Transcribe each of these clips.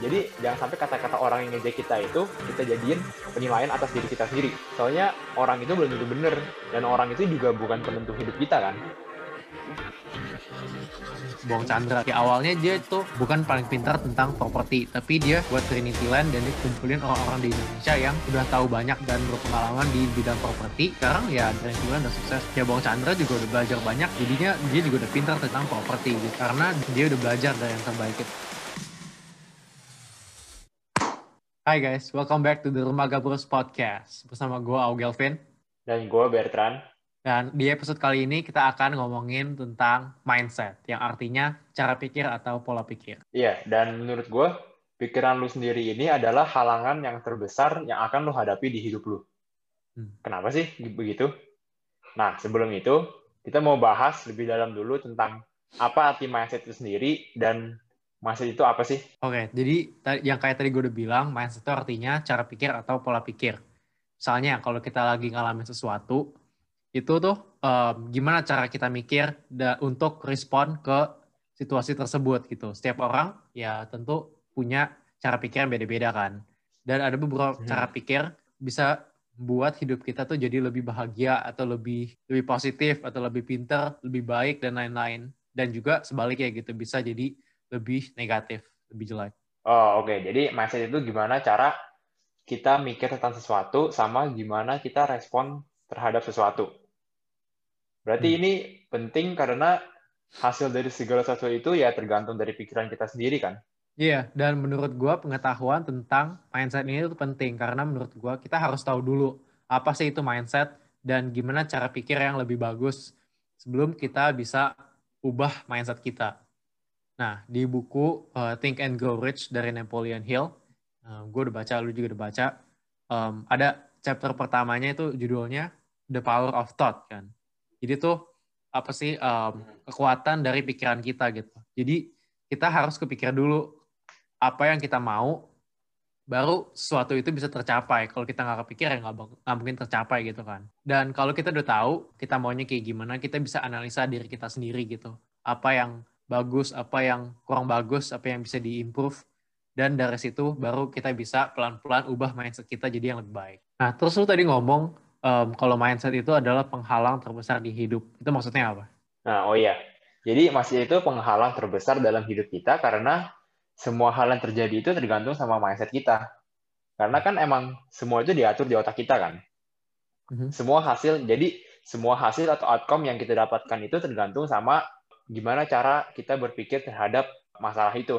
Jadi jangan sampai kata-kata orang yang ngejek kita itu kita jadiin penilaian atas diri kita sendiri. Soalnya orang itu belum tentu bener dan orang itu juga bukan penentu hidup kita kan. Bong Chandra. Ya, awalnya dia itu bukan paling pintar tentang properti, tapi dia buat Trinity Land dan dia kumpulin orang-orang di Indonesia yang udah tahu banyak dan berpengalaman di bidang properti. Sekarang ya Trinity Land udah sukses. Ya Bong Chandra juga udah belajar banyak, jadinya dia juga udah pintar tentang properti gitu. Karena dia udah belajar dari yang terbaik itu. Hai guys, welcome back to the Rumah Gabrus Podcast. Bersama gue Augelvin. Dan gue Bertrand. Dan di episode kali ini kita akan ngomongin tentang mindset, yang artinya cara pikir atau pola pikir. Iya, dan menurut gue, pikiran lu sendiri ini adalah halangan yang terbesar yang akan lu hadapi di hidup lu. Hmm. Kenapa sih begitu? Nah, sebelum itu, kita mau bahas lebih dalam dulu tentang apa arti mindset itu sendiri dan mindset itu apa sih? Oke, jadi yang kayak tadi gue udah bilang, mindset itu artinya cara pikir atau pola pikir. Misalnya, kalau kita lagi ngalamin sesuatu, itu tuh um, gimana cara kita mikir da, untuk respon ke situasi tersebut gitu. Setiap orang ya tentu punya cara pikir yang beda-beda kan. Dan ada beberapa hmm. cara pikir bisa buat hidup kita tuh jadi lebih bahagia atau lebih lebih positif atau lebih pinter, lebih baik dan lain-lain. Dan juga sebaliknya gitu bisa jadi lebih negatif, lebih jelek. Oh oke, okay. jadi mindset itu gimana cara kita mikir tentang sesuatu sama gimana kita respon terhadap sesuatu. Berarti hmm. ini penting karena hasil dari segala sesuatu itu ya tergantung dari pikiran kita sendiri kan? Iya, dan menurut gue pengetahuan tentang mindset ini itu penting karena menurut gue kita harus tahu dulu apa sih itu mindset dan gimana cara pikir yang lebih bagus sebelum kita bisa ubah mindset kita. Nah, di buku uh, Think and Grow Rich dari Napoleon Hill, uh, gue udah baca, lu juga udah baca, um, ada chapter pertamanya itu judulnya The Power of Thought kan. Jadi tuh apa sih um, kekuatan dari pikiran kita gitu. Jadi kita harus kepikir dulu apa yang kita mau, baru sesuatu itu bisa tercapai. Kalau kita nggak kepikir ya nggak mungkin tercapai gitu kan. Dan kalau kita udah tahu kita maunya kayak gimana, kita bisa analisa diri kita sendiri gitu. Apa yang bagus, apa yang kurang bagus, apa yang bisa diimprove. Dan dari situ baru kita bisa pelan-pelan ubah mindset kita jadi yang lebih baik. Nah, terus lu tadi ngomong um, kalau mindset itu adalah penghalang terbesar di hidup. Itu maksudnya apa? Nah, oh iya. Jadi masih itu penghalang terbesar dalam hidup kita karena semua hal yang terjadi itu tergantung sama mindset kita. Karena kan emang semua itu diatur di otak kita kan. Mm-hmm. Semua hasil, jadi semua hasil atau outcome yang kita dapatkan itu tergantung sama gimana cara kita berpikir terhadap masalah itu.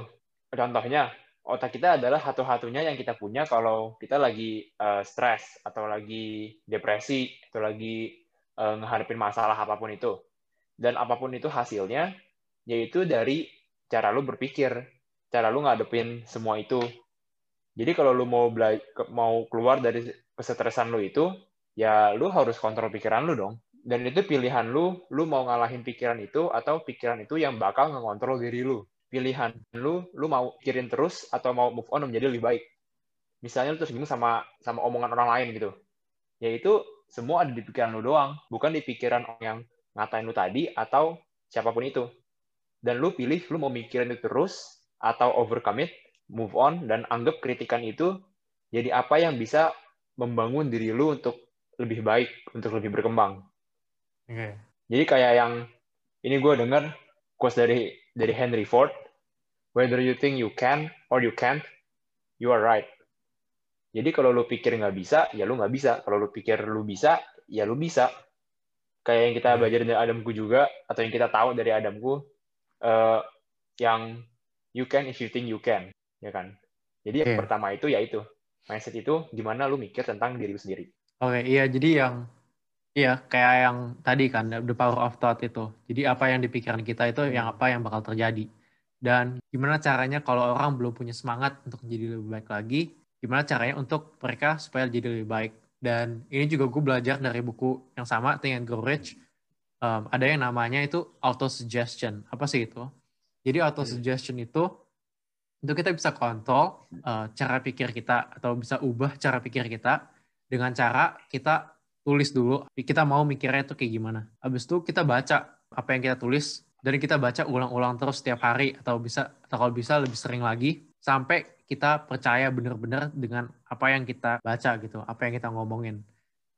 Contohnya, otak kita adalah satu-satunya yang kita punya kalau kita lagi uh, stres atau lagi depresi atau lagi uh, menghadapi masalah apa pun itu. Dan apa pun itu hasilnya yaitu dari cara lu berpikir, cara lu ngadepin semua itu. Jadi kalau lu mau mau keluar dari kesetresan lu itu, ya lu harus kontrol pikiran lu dong. Dan itu pilihan lu, lu mau ngalahin pikiran itu atau pikiran itu yang bakal ngontrol diri lu. Pilihan lu lu mau kirim terus atau mau move on menjadi lebih baik. Misalnya lu terus bingung sama sama omongan orang lain gitu. Yaitu semua ada di pikiran lu doang bukan di pikiran orang yang ngatain lu tadi atau siapa pun itu. Dan lu pilih lu mau mikirin itu terus atau overcome it move on dan anggap kritikan itu jadi apa yang bisa membangun diri lu untuk lebih baik untuk lebih berkembang okay. jadi kayak yang ini gue dengar quotes dari dari Henry Ford whether you think you can or you can't, you are right. Jadi kalau lu pikir nggak bisa, ya lu nggak bisa. Kalau lu pikir lu bisa, ya lu bisa. Kayak yang kita hmm. belajar dari Adamku juga, atau yang kita tahu dari Adamku, uh, yang you can if you think you can, ya kan? Jadi yang pertama itu ya itu mindset itu gimana lu mikir tentang diri lu sendiri. Oke, okay, iya jadi yang iya kayak yang tadi kan the power of thought itu. Jadi apa yang di pikiran kita itu yang apa yang bakal terjadi dan gimana caranya kalau orang belum punya semangat untuk menjadi lebih baik lagi, gimana caranya untuk mereka supaya jadi lebih baik. Dan ini juga gue belajar dari buku yang sama, Think and Grow Rich. Um, ada yang namanya itu auto suggestion. Apa sih itu? Jadi auto suggestion itu itu kita bisa kontrol uh, cara pikir kita atau bisa ubah cara pikir kita dengan cara kita tulis dulu kita mau mikirnya itu kayak gimana. Habis itu kita baca apa yang kita tulis dan kita baca ulang-ulang terus setiap hari atau bisa atau kalau bisa lebih sering lagi sampai kita percaya benar-benar dengan apa yang kita baca gitu, apa yang kita ngomongin.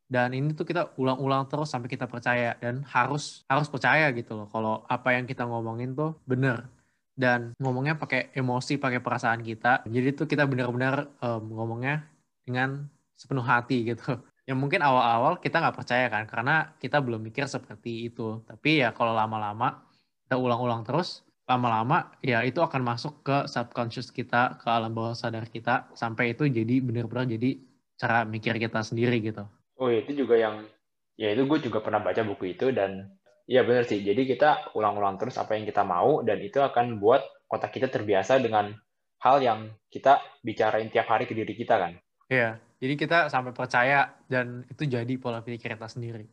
Dan ini tuh kita ulang-ulang terus sampai kita percaya dan harus harus percaya gitu loh kalau apa yang kita ngomongin tuh benar dan ngomongnya pakai emosi, pakai perasaan kita. Jadi tuh kita benar-benar um, ngomongnya dengan sepenuh hati gitu. Yang mungkin awal-awal kita nggak percaya kan, karena kita belum mikir seperti itu. Tapi ya kalau lama-lama kita ulang-ulang terus, lama-lama ya itu akan masuk ke subconscious kita, ke alam bawah sadar kita sampai itu jadi benar-benar jadi cara mikir kita sendiri gitu. Oh itu juga yang ya itu gue juga pernah baca buku itu dan ya benar sih. Jadi kita ulang-ulang terus apa yang kita mau dan itu akan buat otak kita terbiasa dengan hal yang kita bicarain tiap hari ke diri kita kan. Iya, jadi kita sampai percaya dan itu jadi pola pikir kita sendiri.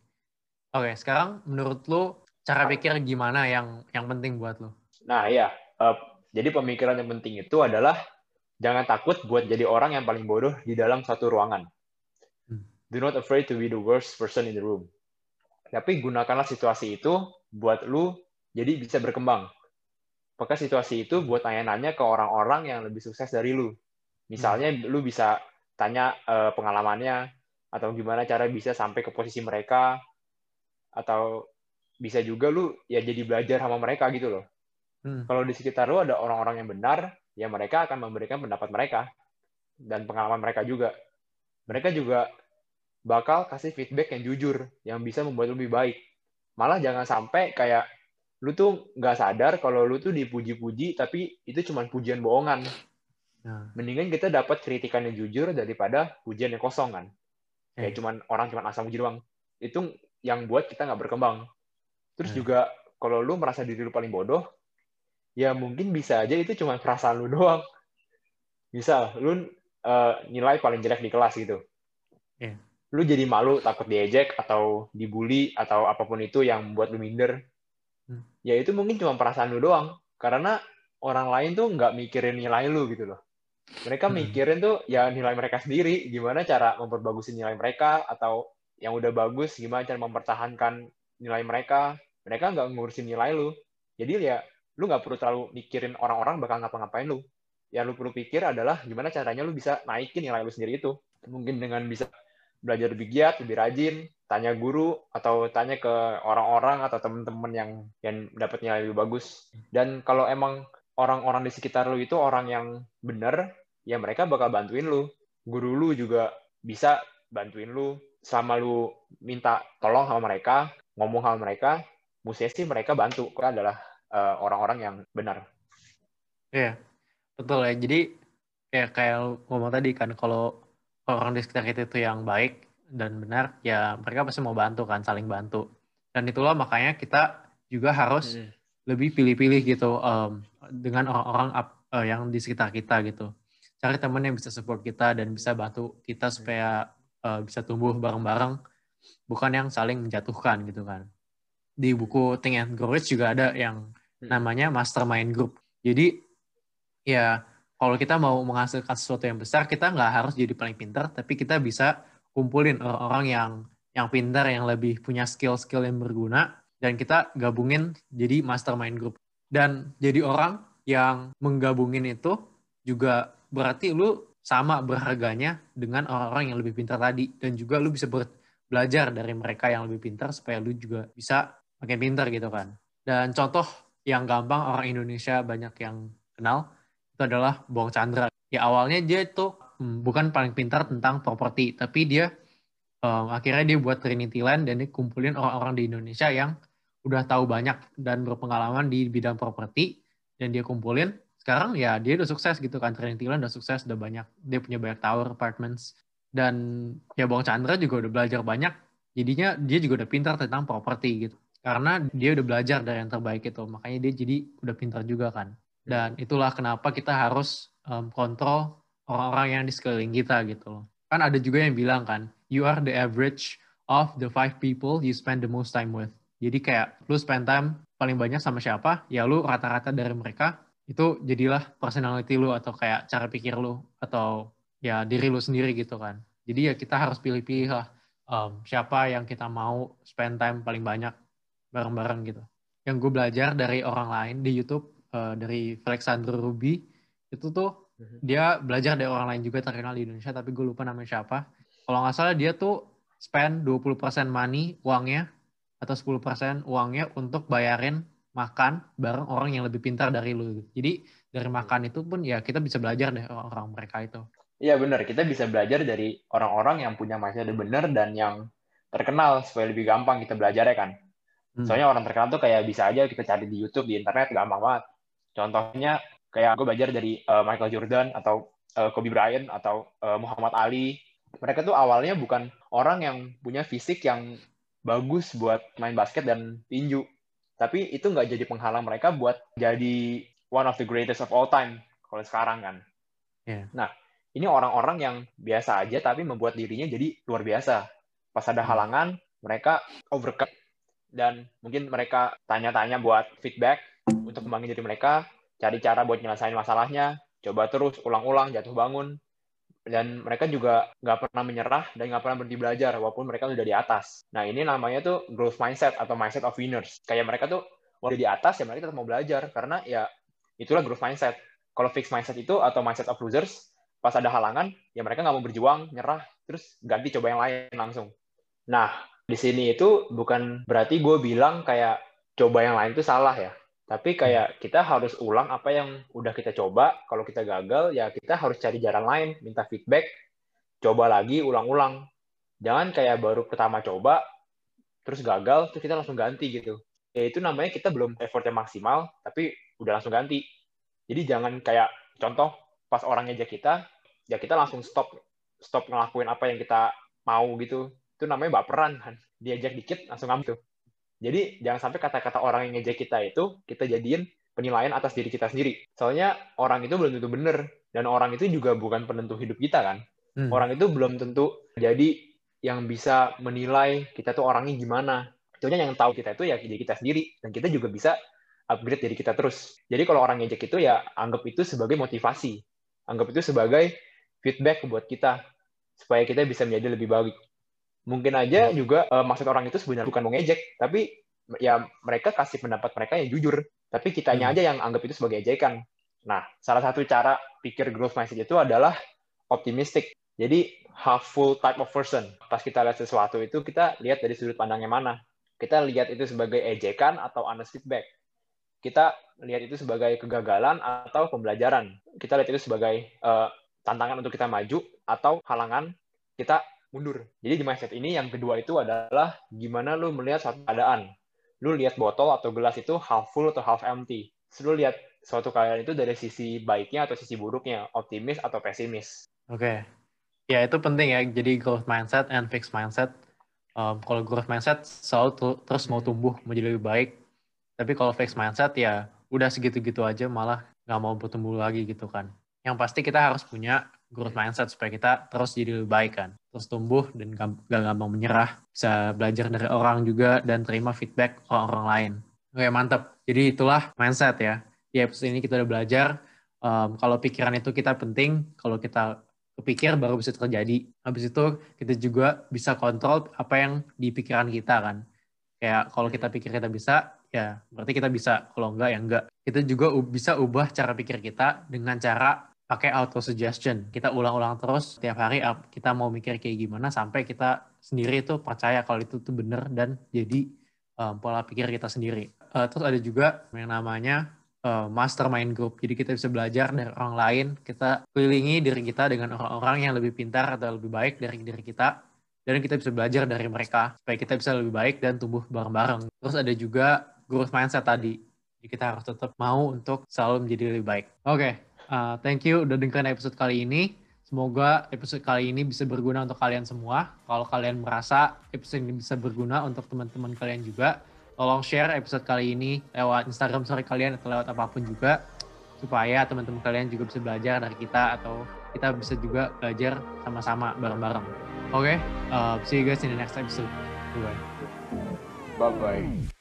Oke, sekarang menurut lo cara pikir gimana yang yang penting buat lo? Nah, iya. Uh, jadi pemikiran yang penting itu adalah jangan takut buat jadi orang yang paling bodoh di dalam satu ruangan. Hmm. Do not afraid to be the worst person in the room. Tapi gunakanlah situasi itu buat lu jadi bisa berkembang. Maka situasi itu buat tanya-nanya ke orang-orang yang lebih sukses dari lu. Misalnya hmm. lu bisa tanya uh, pengalamannya atau gimana cara bisa sampai ke posisi mereka atau bisa juga lu ya jadi belajar sama mereka gitu loh. Hmm. Kalau di sekitar lu ada orang-orang yang benar, ya mereka akan memberikan pendapat mereka dan pengalaman mereka juga. Mereka juga bakal kasih feedback yang jujur, yang bisa membuat lu lebih baik. Malah jangan sampai kayak lu tuh nggak sadar kalau lu tuh dipuji-puji, tapi itu cuma pujian bohongan. Nah. Mendingan kita dapat kritikan yang jujur daripada pujian yang kosong kan. Kayak eh. cuman orang cuma asal muji doang. Itu yang buat kita nggak berkembang. Terus eh. juga kalau lu merasa diri lu paling bodoh, ya mungkin bisa aja itu cuma perasaan lu doang. Misal, lu uh, nilai paling jelek di kelas gitu. Yeah. Lu jadi malu, takut diejek, atau dibully, atau apa pun itu yang buat lu minder. Hmm. Ya itu mungkin cuma perasaan lu doang. Karena orang lain tuh nggak mikirin nilai lu gitu loh. Mereka hmm. mikirin tuh ya nilai mereka sendiri, gimana cara memperbagusin nilai mereka, atau yang udah bagus, gimana cara mempertahankan nilai mereka. Mereka nggak ngurusin nilai lu. Jadi ya lu nggak perlu terlalu mikirin orang-orang bakal ngapa-ngapain lu. Yang lu perlu pikir adalah gimana caranya lu bisa naikin nilai lu sendiri itu. Mungkin dengan bisa belajar lebih giat, lebih rajin, tanya guru atau tanya ke orang-orang atau teman-teman yang yang dapat nilai lebih bagus. Dan kalau emang orang-orang di sekitar lu itu orang yang benar, ya mereka bakal bantuin lu. Guru lu juga bisa bantuin lu sama lu minta tolong sama mereka, ngomong sama mereka, musisi sih mereka bantu. Itu adalah uh, orang-orang yang benar. Iya, betul ya. Jadi ya kayak ngomong tadi kan, kalau orang di sekitar kita itu yang baik dan benar, ya mereka pasti mau bantu kan, saling bantu. Dan itulah makanya kita juga harus hmm. Lebih pilih-pilih gitu um, dengan orang-orang uh, yang di sekitar kita gitu. Cari teman yang bisa support kita dan bisa bantu kita supaya uh, bisa tumbuh bareng-bareng, bukan yang saling menjatuhkan gitu kan. Di buku Think and Grow Rich juga ada yang Hmm. namanya mastermind group. Jadi ya kalau kita mau menghasilkan sesuatu yang besar, kita nggak harus jadi paling pintar, tapi kita bisa kumpulin orang-orang yang yang pintar, yang lebih punya skill-skill yang berguna, dan kita gabungin jadi mastermind group. Dan jadi orang yang menggabungin itu juga berarti lu sama berharganya dengan orang-orang yang lebih pintar tadi. Dan juga lu bisa belajar dari mereka yang lebih pintar supaya lu juga bisa makin pintar gitu kan. Dan contoh yang gampang orang Indonesia banyak yang kenal itu adalah Bong Chandra. Ya awalnya dia itu hmm, bukan paling pintar tentang properti, tapi dia um, akhirnya dia buat Trinity Land dan dia kumpulin orang-orang di Indonesia yang udah tahu banyak dan berpengalaman di bidang properti dan dia kumpulin. Sekarang ya dia udah sukses gitu kan. Trinity Land udah sukses udah banyak dia punya banyak tower apartments. Dan ya Bong Chandra juga udah belajar banyak jadinya dia juga udah pintar tentang properti gitu. Karena dia udah belajar dari yang terbaik itu makanya dia jadi udah pintar juga kan. Dan itulah kenapa kita harus um, kontrol orang-orang yang di sekeliling kita gitu kan ada juga yang bilang kan you are the average of the five people you spend the most time with jadi kayak lu spend time paling banyak sama siapa ya lu rata-rata dari mereka itu jadilah personality lu atau kayak cara pikir lu atau ya diri lu sendiri gitu kan. Jadi ya kita harus pilih-pilih lah um, siapa yang kita mau spend time paling banyak bareng-bareng gitu. Yang gue belajar dari orang lain di YouTube uh, dari Alexander Ruby itu tuh dia belajar dari orang lain juga terkenal di Indonesia tapi gue lupa namanya siapa. Kalau nggak salah dia tuh spend 20% money uangnya atau 10% uangnya untuk bayarin makan bareng orang yang lebih pintar dari lu jadi dari makan itu pun ya kita bisa belajar deh orang mereka itu Iya benar, kita bisa belajar dari orang-orang yang punya mindset benar dan yang terkenal supaya lebih gampang kita belajar ya kan. Hmm. Soalnya orang terkenal tuh kayak bisa aja kita cari di YouTube, di internet gampang banget. Contohnya kayak gue belajar dari uh, Michael Jordan atau uh, Kobe Bryant atau uh, Muhammad Ali. Mereka tuh awalnya bukan orang yang punya fisik yang bagus buat main basket dan tinju. Tapi itu nggak jadi penghalang mereka buat jadi one of the greatest of all time kalau sekarang kan. Yeah. Nah, ini orang-orang yang biasa aja tapi membuat dirinya jadi luar biasa. Pas ada hmm. halangan, mereka overcome dan mungkin mereka tanya-tanya buat feedback untuk kembangin diri mereka, cari cara buat nyelesain masalahnya, coba terus ulang-ulang jatuh bangun dan mereka juga nggak pernah menyerah dan nggak pernah berhenti belajar walaupun mereka sudah di atas. Nah ini namanya tuh growth mindset atau mindset of winners. Kayak mereka tuh udah di atas ya mereka tetap mau belajar karena ya itulah growth mindset. Kalau fixed mindset itu atau mindset of losers pas ada halangan ya mereka nggak mau berjuang nyerah terus ganti coba yang lain langsung nah di sini itu bukan berarti gue bilang kayak coba yang lain itu salah ya tapi kayak kita harus ulang apa yang udah kita coba. Kalau kita gagal ya kita harus cari jalan lain minta feedback coba lagi ulang-ulang. Jangan kayak baru pertama coba terus gagal terus kita langsung ganti gitu. Ya itu namanya kita belum effortnya maksimal tapi udah langsung ganti. Jadi jangan kayak contoh pas orang ngejek kita ya kita langsung stop stop ngelakuin apa yang kita mau gitu. Itu namanya baperan kan diajak dikit langsung ngambil jadi jangan sampai kata-kata orang yang ngejek kita itu kita jadiin penilaian atas diri kita sendiri. Soalnya orang itu belum tentu benar dan orang itu juga bukan penentu hidup kita kan? Hmm. orang itu belum tentu jadi yang bisa menilai kita tuh orangnya gimana. Soalnya yang tahu kita itu ya diri kita sendiri. Dan kita juga bisa upgrade diri kita terus. Jadi kalau orang ngejek itu ya anggap itu sebagai motivasi. Anggap itu sebagai feedback buat kita. Supaya kita bisa menjadi lebih baik. Mungkin aja hmm. juga uh, maksud orang itu sebenarnya bukan mau ngejek, tapi ya mereka kasih pendapat mereka yang jujur, tapi kitanya hmm. aja yang anggap itu sebagai ejekan. Nah, salah satu cara pikir growth mindset itu adalah optimistic. Jadi half full type of person. Pas kita lihat sesuatu itu kita lihat dari sudut pandangnya mana. Kita lihat itu sebagai ejekan atau honest feedback kita lihat itu sebagai kegagalan atau pembelajaran. Kita lihat itu sebagai uh, tantangan untuk kita maju atau halangan kita mundur. Jadi di mindset ini yang kedua itu adalah gimana lu melihat suatu keadaan. Lu lihat botol atau gelas itu half full atau half empty. Lu lihat suatu keadaan itu dari sisi baiknya atau sisi buruknya, optimis atau pesimis. Oke. Okay. Ya itu penting ya. Jadi growth mindset and fixed mindset. Um, kalau growth mindset selalu terus mau tumbuh menjadi lebih baik tapi kalau fixed mindset ya udah segitu-gitu aja malah nggak mau bertumbuh lagi gitu kan. Yang pasti kita harus punya growth mindset supaya kita terus jadi lebih baik kan. Terus tumbuh dan gak gampang menyerah. Bisa belajar dari orang juga dan terima feedback orang-orang lain. Oke mantap. Jadi itulah mindset ya. Di episode ini kita udah belajar um, kalau pikiran itu kita penting. Kalau kita kepikir baru bisa terjadi. Habis itu kita juga bisa kontrol apa yang di pikiran kita kan. Kayak kalau kita pikir kita bisa, ya berarti kita bisa kalau enggak ya enggak kita juga bisa ubah cara pikir kita dengan cara pakai auto suggestion kita ulang-ulang terus tiap hari kita mau mikir kayak gimana sampai kita sendiri itu percaya kalau itu tuh bener dan jadi um, pola pikir kita sendiri uh, terus ada juga yang namanya uh, mastermind group jadi kita bisa belajar dari orang lain kita kelilingi diri kita dengan orang-orang yang lebih pintar atau lebih baik dari diri kita dan kita bisa belajar dari mereka supaya kita bisa lebih baik dan tumbuh bareng-bareng. Terus ada juga growth mindset tadi. Jadi kita harus tetap mau untuk selalu menjadi lebih baik. Oke, okay. Uh, thank you udah dengerin episode kali ini. Semoga episode kali ini bisa berguna untuk kalian semua. Kalau kalian merasa episode ini bisa berguna untuk teman-teman kalian juga, tolong share episode kali ini lewat Instagram story kalian atau lewat apa pun juga supaya teman-teman kalian juga bisa belajar dari kita atau kita bisa juga belajar sama-sama bareng-bareng. Oke, okay? uh, see you guys in the next episode. Bye. Bye bye.